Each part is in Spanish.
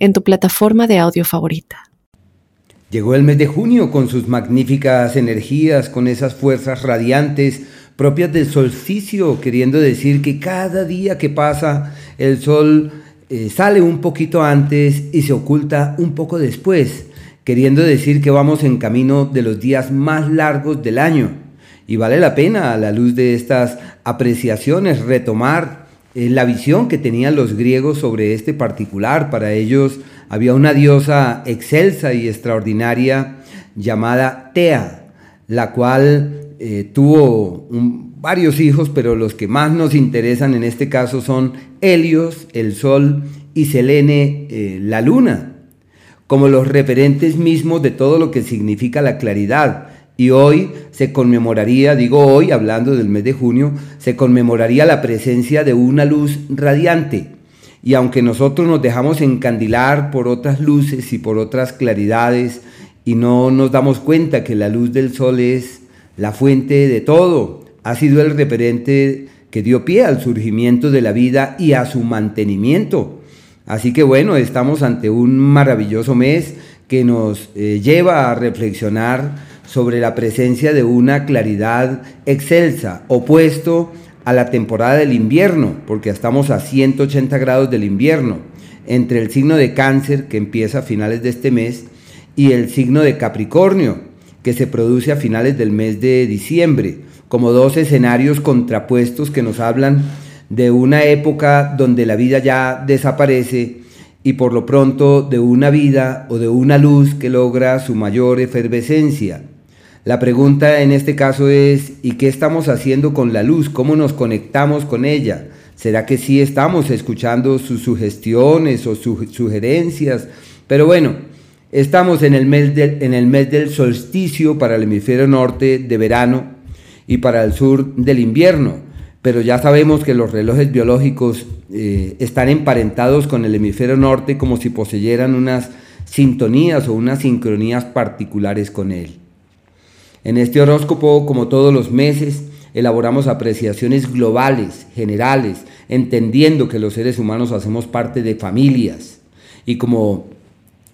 en tu plataforma de audio favorita. Llegó el mes de junio con sus magníficas energías, con esas fuerzas radiantes propias del solsticio, queriendo decir que cada día que pasa el sol eh, sale un poquito antes y se oculta un poco después, queriendo decir que vamos en camino de los días más largos del año. Y vale la pena a la luz de estas apreciaciones retomar la visión que tenían los griegos sobre este particular. Para ellos había una diosa excelsa y extraordinaria llamada Tea, la cual eh, tuvo varios hijos, pero los que más nos interesan en este caso son Helios, el Sol, y Selene, eh, la Luna, como los referentes mismos de todo lo que significa la claridad, y hoy se conmemoraría, digo hoy, hablando del mes de junio, se conmemoraría la presencia de una luz radiante. Y aunque nosotros nos dejamos encandilar por otras luces y por otras claridades, y no nos damos cuenta que la luz del sol es la fuente de todo, ha sido el referente que dio pie al surgimiento de la vida y a su mantenimiento. Así que bueno, estamos ante un maravilloso mes que nos eh, lleva a reflexionar sobre la presencia de una claridad excelsa, opuesto a la temporada del invierno, porque estamos a 180 grados del invierno, entre el signo de cáncer, que empieza a finales de este mes, y el signo de Capricornio, que se produce a finales del mes de diciembre, como dos escenarios contrapuestos que nos hablan de una época donde la vida ya desaparece y por lo pronto de una vida o de una luz que logra su mayor efervescencia. La pregunta en este caso es, ¿y qué estamos haciendo con la luz? ¿Cómo nos conectamos con ella? ¿Será que sí estamos escuchando sus sugestiones o sus sugerencias? Pero bueno, estamos en el, mes en el mes del solsticio para el hemisferio norte de verano y para el sur del invierno. Pero ya sabemos que los relojes biológicos eh, están emparentados con el hemisferio norte como si poseyeran unas sintonías o unas sincronías particulares con él. En este horóscopo, como todos los meses, elaboramos apreciaciones globales, generales, entendiendo que los seres humanos hacemos parte de familias y como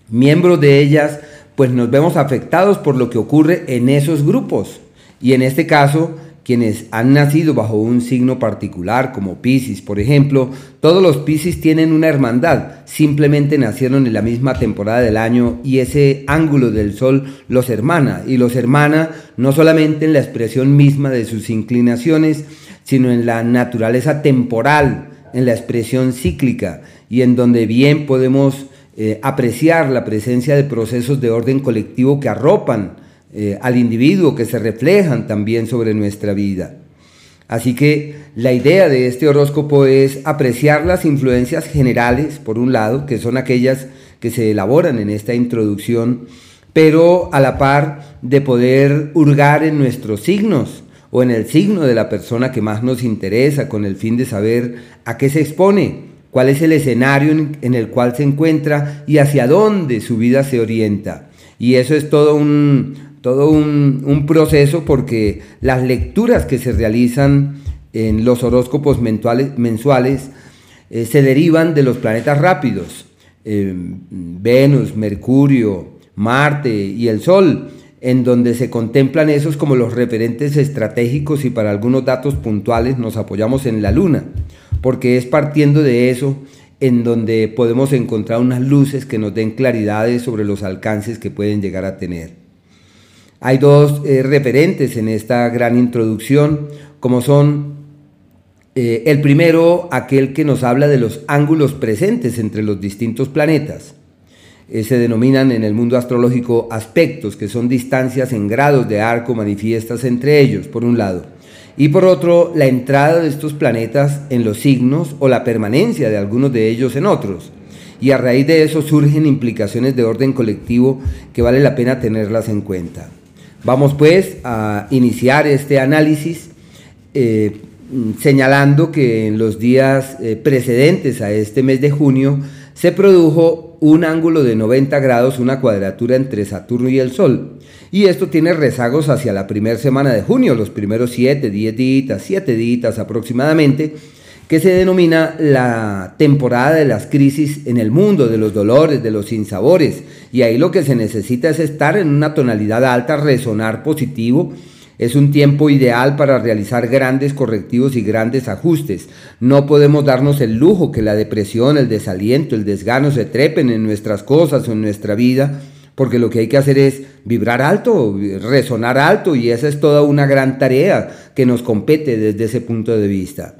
miembros de ellas, pues nos vemos afectados por lo que ocurre en esos grupos. Y en este caso, quienes han nacido bajo un signo particular, como Pisces, por ejemplo, todos los Pisces tienen una hermandad, simplemente nacieron en la misma temporada del año y ese ángulo del sol los hermana, y los hermana no solamente en la expresión misma de sus inclinaciones, sino en la naturaleza temporal, en la expresión cíclica, y en donde bien podemos eh, apreciar la presencia de procesos de orden colectivo que arropan, eh, al individuo que se reflejan también sobre nuestra vida. Así que la idea de este horóscopo es apreciar las influencias generales, por un lado, que son aquellas que se elaboran en esta introducción, pero a la par de poder hurgar en nuestros signos o en el signo de la persona que más nos interesa, con el fin de saber a qué se expone, cuál es el escenario en el cual se encuentra y hacia dónde su vida se orienta. Y eso es todo un, todo un, proceso porque las lecturas que se realizan en los horóscopos mensuales eh, se derivan de los planetas rápidos, eh, Venus, Mercurio, Marte y el Sol, en donde se contemplan esos como los referentes estratégicos y para algunos datos puntuales nos apoyamos en la Luna, porque es partiendo de eso en donde podemos encontrar unas luces que nos den claridades sobre los alcances que pueden llegar a tener. Hay dos eh, referentes en esta gran introducción, como son eh, el primero, aquel que nos habla de los ángulos presentes entre los distintos planetas. Eh, se denominan en el mundo astrológico aspectos, que son distancias en grados de arco manifiestas entre ellos, por un lado. Y por otro, la entrada de estos planetas en los signos o la permanencia de algunos de ellos en otros. y a raíz de eso surgen implicaciones de orden colectivo que vale la pena tenerlas en cuenta. Vamos pues a iniciar este análisis eh, señalando que en los días eh, precedentes a este mes de junio se produjo un ángulo de 90 grados, una cuadratura entre Saturno y el Sol. Y esto tiene rezagos hacia la primera semana de junio, los primeros 7, 10 días, 7 días aproximadamente, que se denomina la temporada de las crisis en el mundo, de los dolores, de los sinsabores. Y ahí lo que se necesita es estar en una tonalidad alta, resonar positivo. Es un tiempo ideal para realizar grandes correctivos y grandes ajustes. No podemos darnos el lujo que la depresión, el desaliento, el desgano se trepen en nuestras cosas o en nuestra vida porque lo que hay que hacer es vibrar alto, resonar alto, y esa es toda una gran tarea que nos compete desde ese punto de vista.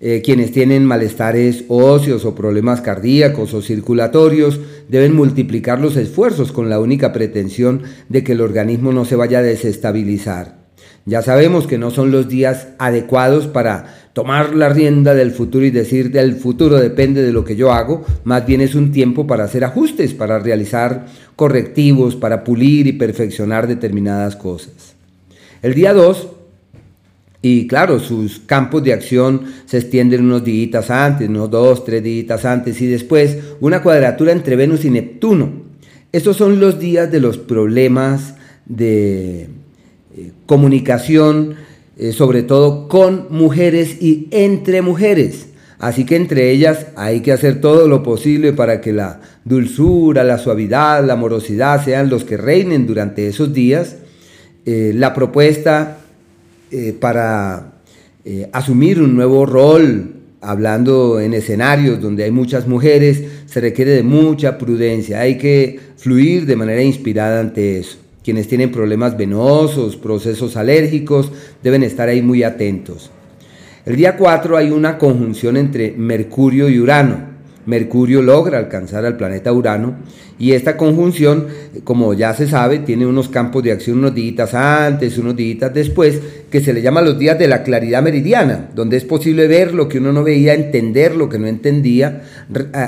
Eh, quienes tienen malestares óseos o problemas cardíacos o circulatorios deben multiplicar los esfuerzos con la única pretensión de que el organismo no se vaya a desestabilizar. Ya sabemos que no son los días adecuados para tomar la rienda del futuro y decir del futuro depende de lo que yo hago, más bien es un tiempo para hacer ajustes, para realizar correctivos, para pulir y perfeccionar determinadas cosas. El día 2, y claro, sus campos de acción se extienden unos días antes, unos dos, tres días antes y después una cuadratura entre Venus y Neptuno. Estos son los días de los problemas de eh, comunicación, eh, sobre todo con mujeres y entre mujeres. Así que entre ellas hay que hacer todo lo posible para que la dulzura, la suavidad, la amorosidad sean los que reinen durante esos días. Eh, la propuesta para asumir un nuevo rol, hablando en escenarios donde hay muchas mujeres, se requiere de mucha prudencia. Hay que fluir de manera inspirada ante eso. Quienes tienen problemas venosos, procesos alérgicos, deben estar ahí muy atentos. El día 4 hay una conjunción entre Mercurio y Urano. Mercurio logra alcanzar al planeta Urano y esta conjunción, como ya se sabe, tiene unos campos de acción unos días antes, unos días después, que se le llama los días de la claridad meridiana, donde es posible ver lo que uno no veía, entender lo que no entendía,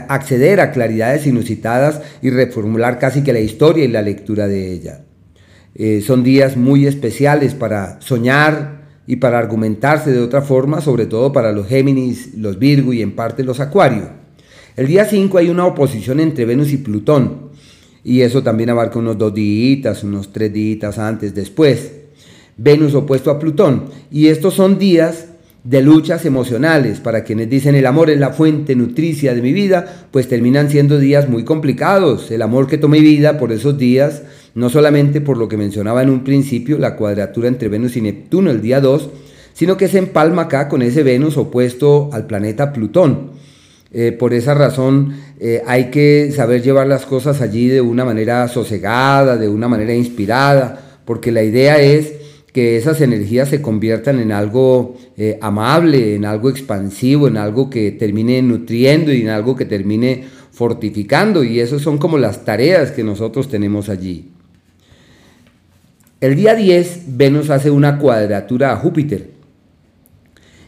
acceder a claridades inusitadas y reformular casi que la historia y la lectura de ella. Eh, son días muy especiales para soñar y para argumentarse de otra forma, sobre todo para los Géminis, los Virgo y en parte los Acuario. El día 5 hay una oposición entre Venus y Plutón, y eso también abarca unos dos días, unos tres días antes, después. Venus opuesto a Plutón, y estos son días de luchas emocionales. Para quienes dicen el amor es la fuente nutricia de mi vida, pues terminan siendo días muy complicados. El amor que tomé vida por esos días no solamente por lo que mencionaba en un principio, la cuadratura entre Venus y Neptuno el día 2, sino que se empalma acá con ese Venus opuesto al planeta Plutón. Eh, por esa razón eh, hay que saber llevar las cosas allí de una manera sosegada, de una manera inspirada, porque la idea es que esas energías se conviertan en algo eh, amable, en algo expansivo, en algo que termine nutriendo y en algo que termine fortificando. Y esas son como las tareas que nosotros tenemos allí. El día 10, Venus hace una cuadratura a Júpiter.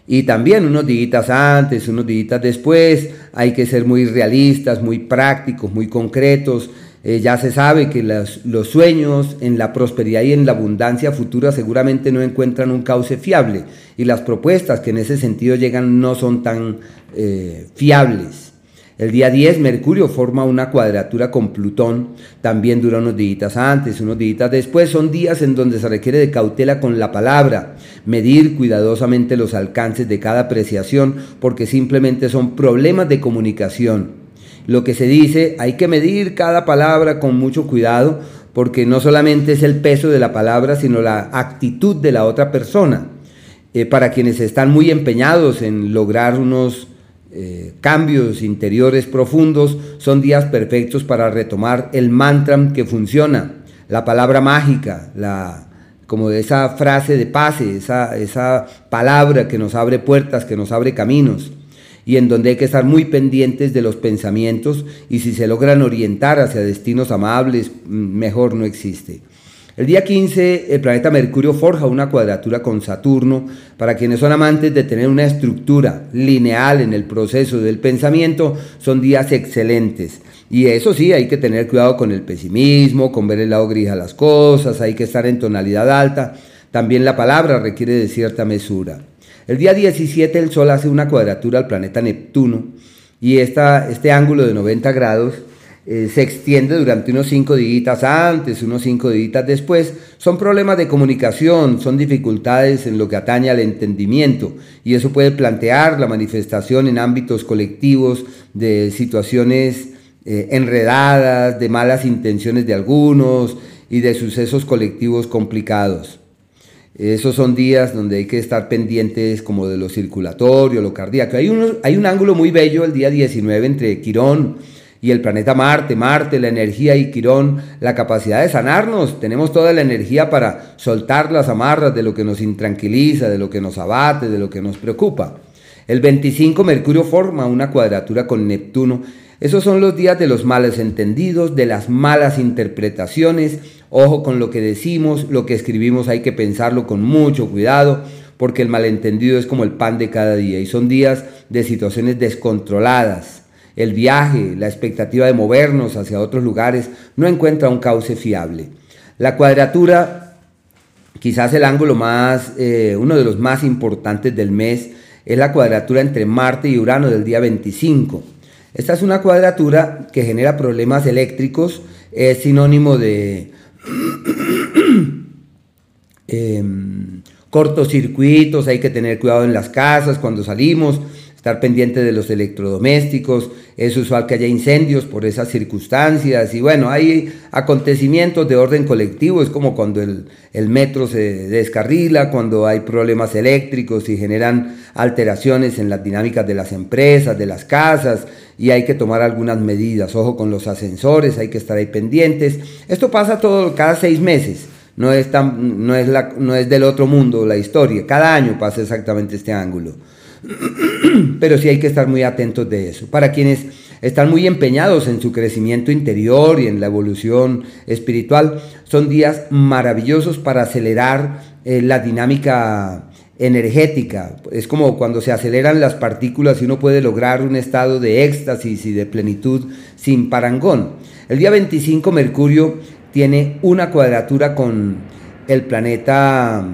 Y también unos días antes, unos días después, hay que ser muy realistas, muy prácticos, muy concretos. Eh, ya se sabe que los sueños en la prosperidad y en la abundancia futura seguramente no encuentran un cauce fiable y las propuestas que en ese sentido llegan no son tan eh, fiables. El día 10 Mercurio forma una cuadratura con Plutón, también dura unos días antes, unos días después, son días en donde se requiere de cautela con la palabra, medir cuidadosamente los alcances de cada apreciación, porque simplemente son problemas de comunicación. Lo que se dice, hay que medir cada palabra con mucho cuidado, porque no solamente es el peso de la palabra, sino la actitud de la otra persona. Eh, para quienes están muy empeñados en lograr unos eh, cambios interiores profundos, son días perfectos para retomar el mantra que funciona, la palabra mágica, la, como esa frase de pase, esa, esa palabra que nos abre puertas, que nos abre caminos y en donde hay que estar muy pendientes de los pensamientos y si se logran orientar hacia destinos amables, mm, mejor no existe. El día 15 el planeta Mercurio forja una cuadratura con Saturno. Para quienes son amantes de tener una estructura lineal en el proceso del pensamiento, son días excelentes. Y eso sí, hay que tener cuidado con el pesimismo, con ver el lado gris a las cosas, hay que estar en tonalidad alta. También la palabra requiere de cierta mesura. El día 17 el Sol hace una cuadratura al planeta Neptuno y esta, este ángulo de 90 grados eh, se extiende durante unos 5 días antes, unos 5 días después. Son problemas de comunicación, son dificultades en lo que atañe al entendimiento y eso puede plantear la manifestación en ámbitos colectivos de situaciones eh, enredadas, de malas intenciones de algunos y de sucesos colectivos complicados. Esos son días donde hay que estar pendientes como de lo circulatorio, lo cardíaco. Hay, hay un ángulo muy bello el día 19 entre Quirón y el planeta Marte, Marte, la energía y Quirón, la capacidad de sanarnos. Tenemos toda la energía para soltar las amarras de lo que nos intranquiliza, de lo que nos abate, de lo que nos preocupa. El 25 Mercurio forma una cuadratura con Neptuno esos son los días de los malos entendidos, de las malas interpretaciones. Ojo con lo que decimos, lo que escribimos hay que pensarlo con mucho cuidado, porque el malentendido es como el pan de cada día y son días de situaciones descontroladas. El viaje, la expectativa de movernos hacia otros lugares no encuentra un cauce fiable. La cuadratura, quizás el ángulo más, eh, uno de los más importantes del mes, es la cuadratura entre Marte y Urano del día 25. Esta es una cuadratura que genera problemas eléctricos, es sinónimo de em, cortocircuitos, hay que tener cuidado en las casas cuando salimos, estar pendiente de los electrodomésticos, es usual que haya incendios por esas circunstancias y bueno, hay acontecimientos de orden colectivo, es como cuando el, el, metro se descarrila, cuando hay problemas eléctricos y generan alteraciones en las dinámicas de las empresas, de las casas y hay que tomar algunas medidas, ojo con los ascensores, hay que estar ahí pendientes. Esto pasa todo cada seis meses. No es, tan, no, es la, no es del otro mundo la historia, cada año pasa exactamente este ángulo. Pero sí hay que estar muy atentos de eso. Para quienes están muy empeñados en su crecimiento interior y en la evolución espiritual, son días maravillosos para acelerar eh, la dinámica energética. Es como cuando se aceleran las partículas y uno puede lograr un estado de éxtasis y de plenitud sin parangón. El día 25 Mercurio tiene una cuadratura con el planeta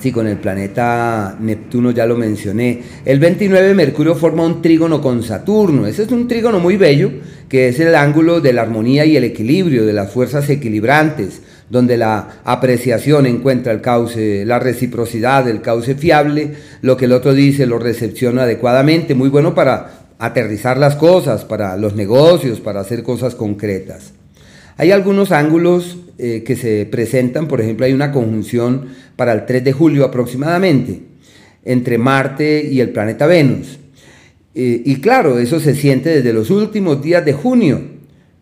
Sí, con el planeta Neptuno ya lo mencioné. El 29 Mercurio forma un trígono con Saturno. Ese es un trígono muy bello, que es el ángulo de la armonía y el equilibrio, de las fuerzas equilibrantes, donde la apreciación encuentra el cauce, la reciprocidad, el cauce fiable, lo que el otro dice lo recepciona adecuadamente, muy bueno para aterrizar las cosas, para los negocios, para hacer cosas concretas. Hay algunos ángulos eh, que se presentan, por ejemplo, hay una conjunción para el 3 de julio aproximadamente entre Marte y el planeta Venus. Eh, y claro, eso se siente desde los últimos días de junio,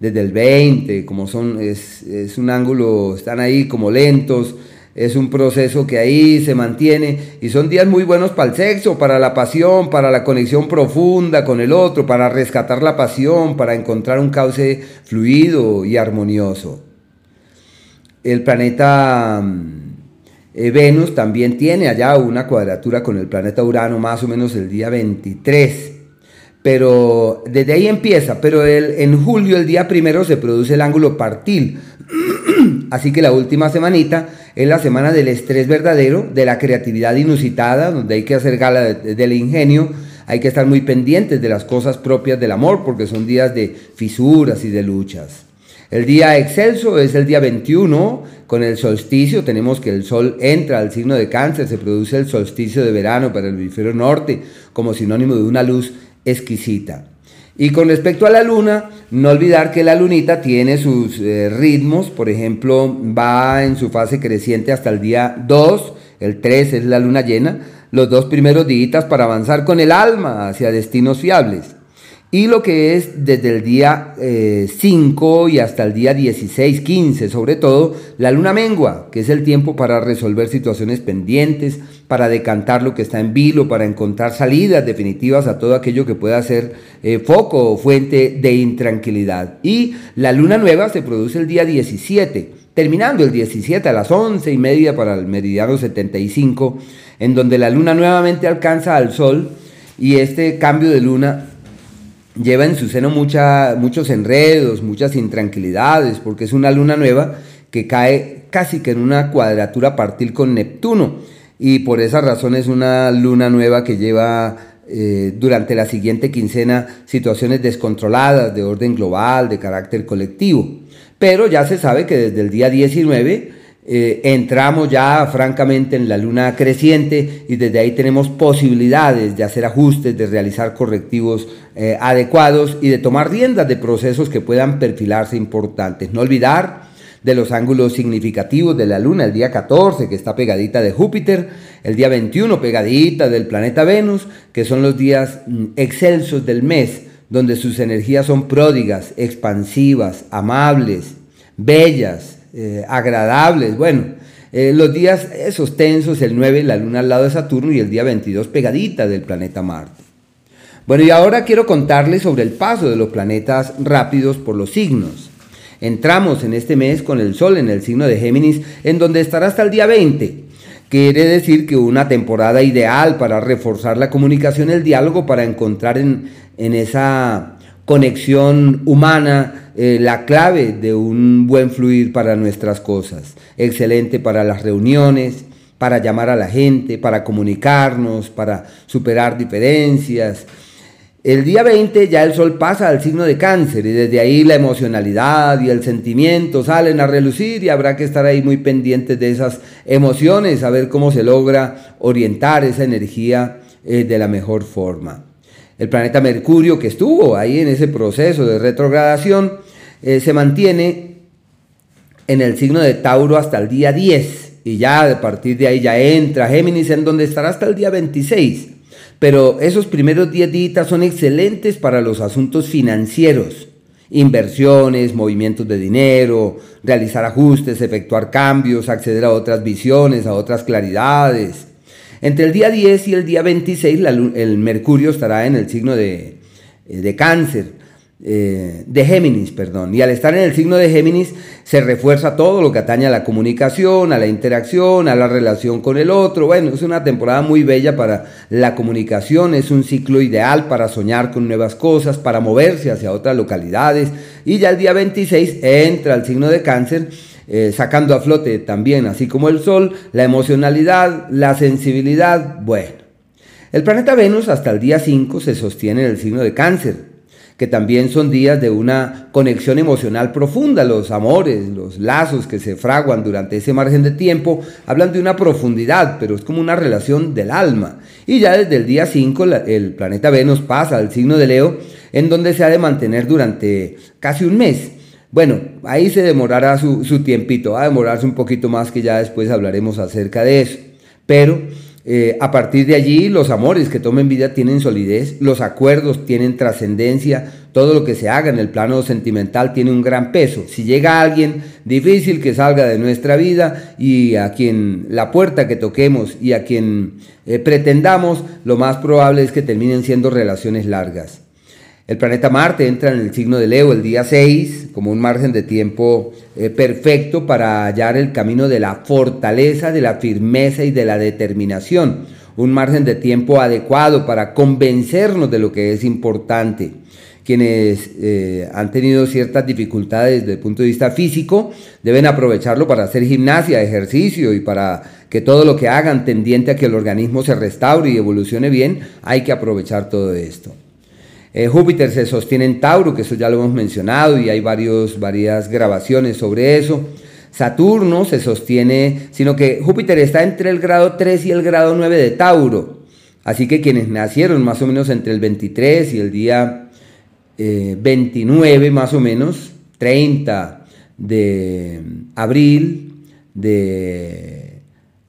desde el 20, como son, es, es un ángulo, están ahí como lentos, es un proceso que ahí se mantiene y son días muy buenos para el sexo, para la pasión, para la conexión profunda con el otro, para rescatar la pasión, para encontrar un cauce fluido y armonioso. El planeta mm, eh, Venus también tiene allá una cuadratura con el planeta Urano más o menos el día 23 pero desde ahí empieza, pero en julio, el día primero, se produce el ángulo partil. Así que la última semanita es la semana del estrés verdadero, de la creatividad inusitada, donde hay que hacer gala del ingenio, hay que estar muy pendientes de las cosas propias del amor, porque son días de fisuras y de luchas. El día excelso es el día 21, con el solsticio, tenemos que el sol entra al signo de cáncer, se produce el solsticio de verano para el hemisferio norte, como sinónimo de una luz exquisita. Y con respecto a la luna, no olvidar que la lunita tiene sus eh, ritmos, por ejemplo, va en su fase creciente hasta el día 2, el 3 es la luna llena, los dos primeros días para avanzar con el alma hacia destinos fiables. Y lo que es desde el día 5 eh, y hasta el día 16, 15, sobre todo la luna mengua, que es el tiempo para resolver situaciones pendientes, para decantar lo que está en vilo, para encontrar salidas definitivas a todo aquello que pueda ser eh, foco o fuente de intranquilidad. Y la luna nueva se produce el día 17, terminando el 17 a las 11 y media para el meridiano 75, en donde la luna nuevamente alcanza al sol y este cambio de luna lleva en su seno muchos enredos, muchas intranquilidades, porque es una luna nueva que cae casi que en una cuadratura partil con Neptuno. Y por esa razón es una luna nueva que lleva eh, durante la siguiente quincena situaciones descontroladas de orden global, de carácter colectivo. Pero ya se sabe que desde el día 19 eh, entramos ya francamente en la luna creciente y desde ahí tenemos posibilidades de hacer ajustes, de realizar correctivos eh, adecuados y de tomar riendas de procesos que puedan perfilarse importantes. No olvidar de los ángulos significativos de la luna, el día 14 que está pegadita de Júpiter, el día 21 pegadita del planeta Venus, que son los días mm, excelsos del mes, donde sus energías son pródigas, expansivas, amables, bellas, eh, agradables. Bueno, eh, los días esos tensos, el 9 la luna al lado de Saturno y el día 22 pegadita del planeta Marte. Bueno, y ahora quiero contarles sobre el paso de los planetas rápidos por los signos. Entramos en este mes con el Sol en el signo de Géminis, en donde estará hasta el día 20. Quiere decir que una temporada ideal para reforzar la comunicación, el diálogo, para encontrar en, en esa conexión humana, eh, la clave de un buen fluir para nuestras cosas. Excelente para las reuniones, para llamar a la gente, para comunicarnos, para superar diferencias. El día 20 ya el sol pasa al signo de cáncer y desde ahí la emocionalidad y el sentimiento salen a relucir y habrá que estar ahí muy pendientes de esas emociones, a ver cómo se logra orientar esa energía eh, de la mejor forma. El planeta Mercurio, que estuvo ahí en ese proceso de retrogradación, eh, se mantiene en el signo de Tauro hasta el día 10 y ya a partir de ahí ya entra Géminis en donde estará hasta el día 26. Pero esos primeros 10 días son excelentes para los asuntos financieros, inversiones, movimientos de dinero, realizar ajustes, efectuar cambios, acceder a otras visiones, a otras claridades. Entre el día 10 y el día 26 el Mercurio estará en el signo de, eh, cáncer, eh, de Géminis, perdón. Y al estar en el signo de Géminis se refuerza todo lo que atañe a la comunicación, a la interacción, a la relación con el otro. Bueno, es una temporada muy bella para la comunicación, es un ciclo ideal para soñar con nuevas cosas, para moverse hacia otras localidades. Y ya el día 26 entra el signo de cáncer eh, sacando a flote también, así como el Sol, la emocionalidad, la sensibilidad. Bueno, el planeta Venus hasta el día 5 se sostiene en el signo de cáncer, que también son días de una conexión emocional profunda, los amores, los lazos que se fraguan durante ese margen de tiempo, hablan de una profundidad, pero es como una relación del alma. Y ya desde el día 5 el planeta Venus pasa al signo de Leo, en donde se ha de mantener durante casi un mes. Bueno, ahí se demorará su, tiempito, va a demorarse un poquito más que ya después hablaremos acerca de eso. Pero eh, a partir de allí los amores que tomen vida tienen solidez, los acuerdos tienen trascendencia, todo lo que se haga en el plano sentimental tiene un gran peso. Si llega alguien difícil que salga de nuestra vida y a quien la puerta que toquemos y a quien eh, pretendamos, lo más probable es que terminen siendo relaciones largas. El planeta Marte entra en el signo de Leo el día 6 como un margen de tiempo eh, perfecto para hallar el camino de la fortaleza, de la firmeza y de la determinación. Un margen de tiempo adecuado para convencernos de lo que es importante. Quienes eh, han tenido ciertas dificultades desde el punto de vista físico deben aprovecharlo para hacer gimnasia, ejercicio y para que todo lo que hagan tendiente a que el organismo se restaure y evolucione bien, hay que aprovechar todo esto. Eh, Júpiter se sostiene en Tauro, que eso ya lo hemos mencionado y hay varias grabaciones sobre eso. Saturno se sostiene, sino que Júpiter está entre el grado 3 y el grado 9 de Tauro. Así que quienes nacieron más o menos entre el 23 y el día 29 eh, más o menos, 30 de abril, de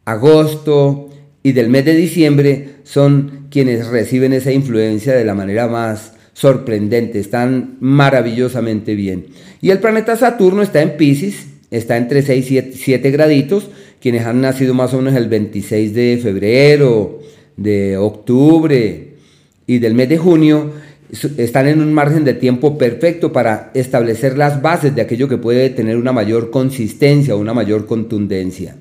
agosto y del mes de diciembre, son quienes reciben esa influencia de la manera más sorprendente, están maravillosamente bien. Y el planeta Saturno está en Pisces, está entre 6 y 7 graditos, quienes han nacido más o menos el 26 de febrero, de octubre y del mes de junio, están en un margen de tiempo perfecto para establecer las bases de aquello que puede tener una mayor consistencia, una mayor contundencia.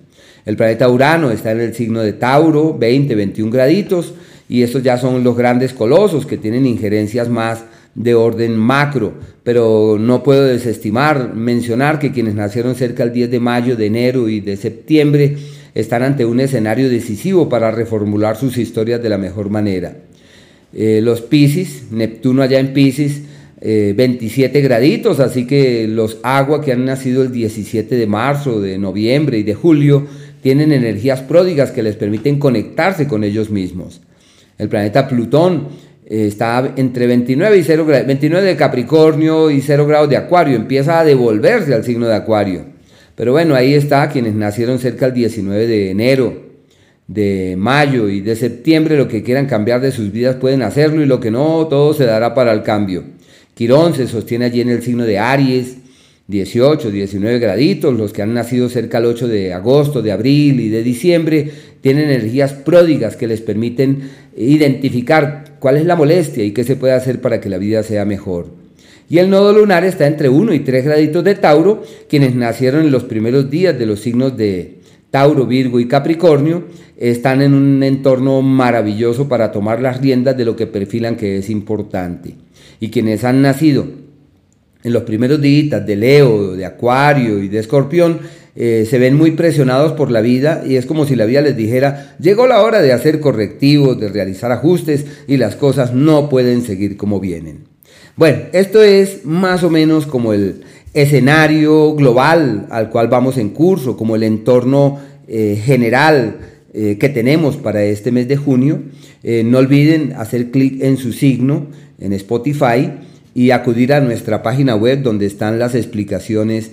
El planeta Urano está en el signo de Tauro, 20, 21 graditos, y estos ya son los grandes colosos que tienen injerencias más de orden macro, pero no puedo desestimar, mencionar que quienes nacieron cerca del 10 de mayo, de enero y de septiembre están ante un escenario decisivo para reformular sus historias de la mejor manera. Eh, los Pisces, Neptuno allá en Pisces, 27 eh, graditos, así que los agua que han nacido el 17 de marzo, de noviembre y de julio tienen energías pródigas que les permiten conectarse con ellos mismos. El planeta Plutón eh, está entre 29 y 0 grados, 29 de Capricornio y 0 grados de Acuario, empieza a devolverse al signo de Acuario. Pero bueno, ahí está quienes nacieron cerca del 19 de enero, de mayo y de septiembre, lo que quieran cambiar de sus vidas pueden hacerlo y lo que no, todo se dará para el cambio. Quirón se sostiene allí en el signo de Aries, 18, 19 graditos, los que han nacido cerca del 8 de agosto, de abril y de diciembre, tienen energías pródigas que les permiten identificar cuál es la molestia y qué se puede hacer para que la vida sea mejor. Y el nodo lunar está entre 1 y 3 graditos de Tauro, quienes nacieron en los primeros días de los signos de Tauro, Virgo y Capricornio están en un entorno maravilloso para tomar las riendas de lo que perfilan que es importante. Y quienes han nacido en los primeros días de Leo, de Acuario y de Escorpión, eh, se ven muy presionados por la vida y es como si la vida les dijera, llegó la hora de hacer correctivos, de realizar ajustes y las cosas no pueden seguir como vienen. Bueno, esto es más o menos como el, escenario global al cual vamos en curso, como el entorno eh, general eh, que tenemos para este mes de junio. No olviden hacer clic en su signo en Spotify y acudir a nuestra página web donde están las explicaciones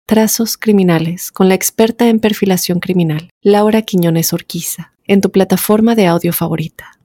Trazos Criminales con la experta en perfilación criminal, Laura Quiñones Orquiza, en tu plataforma de audio favorita.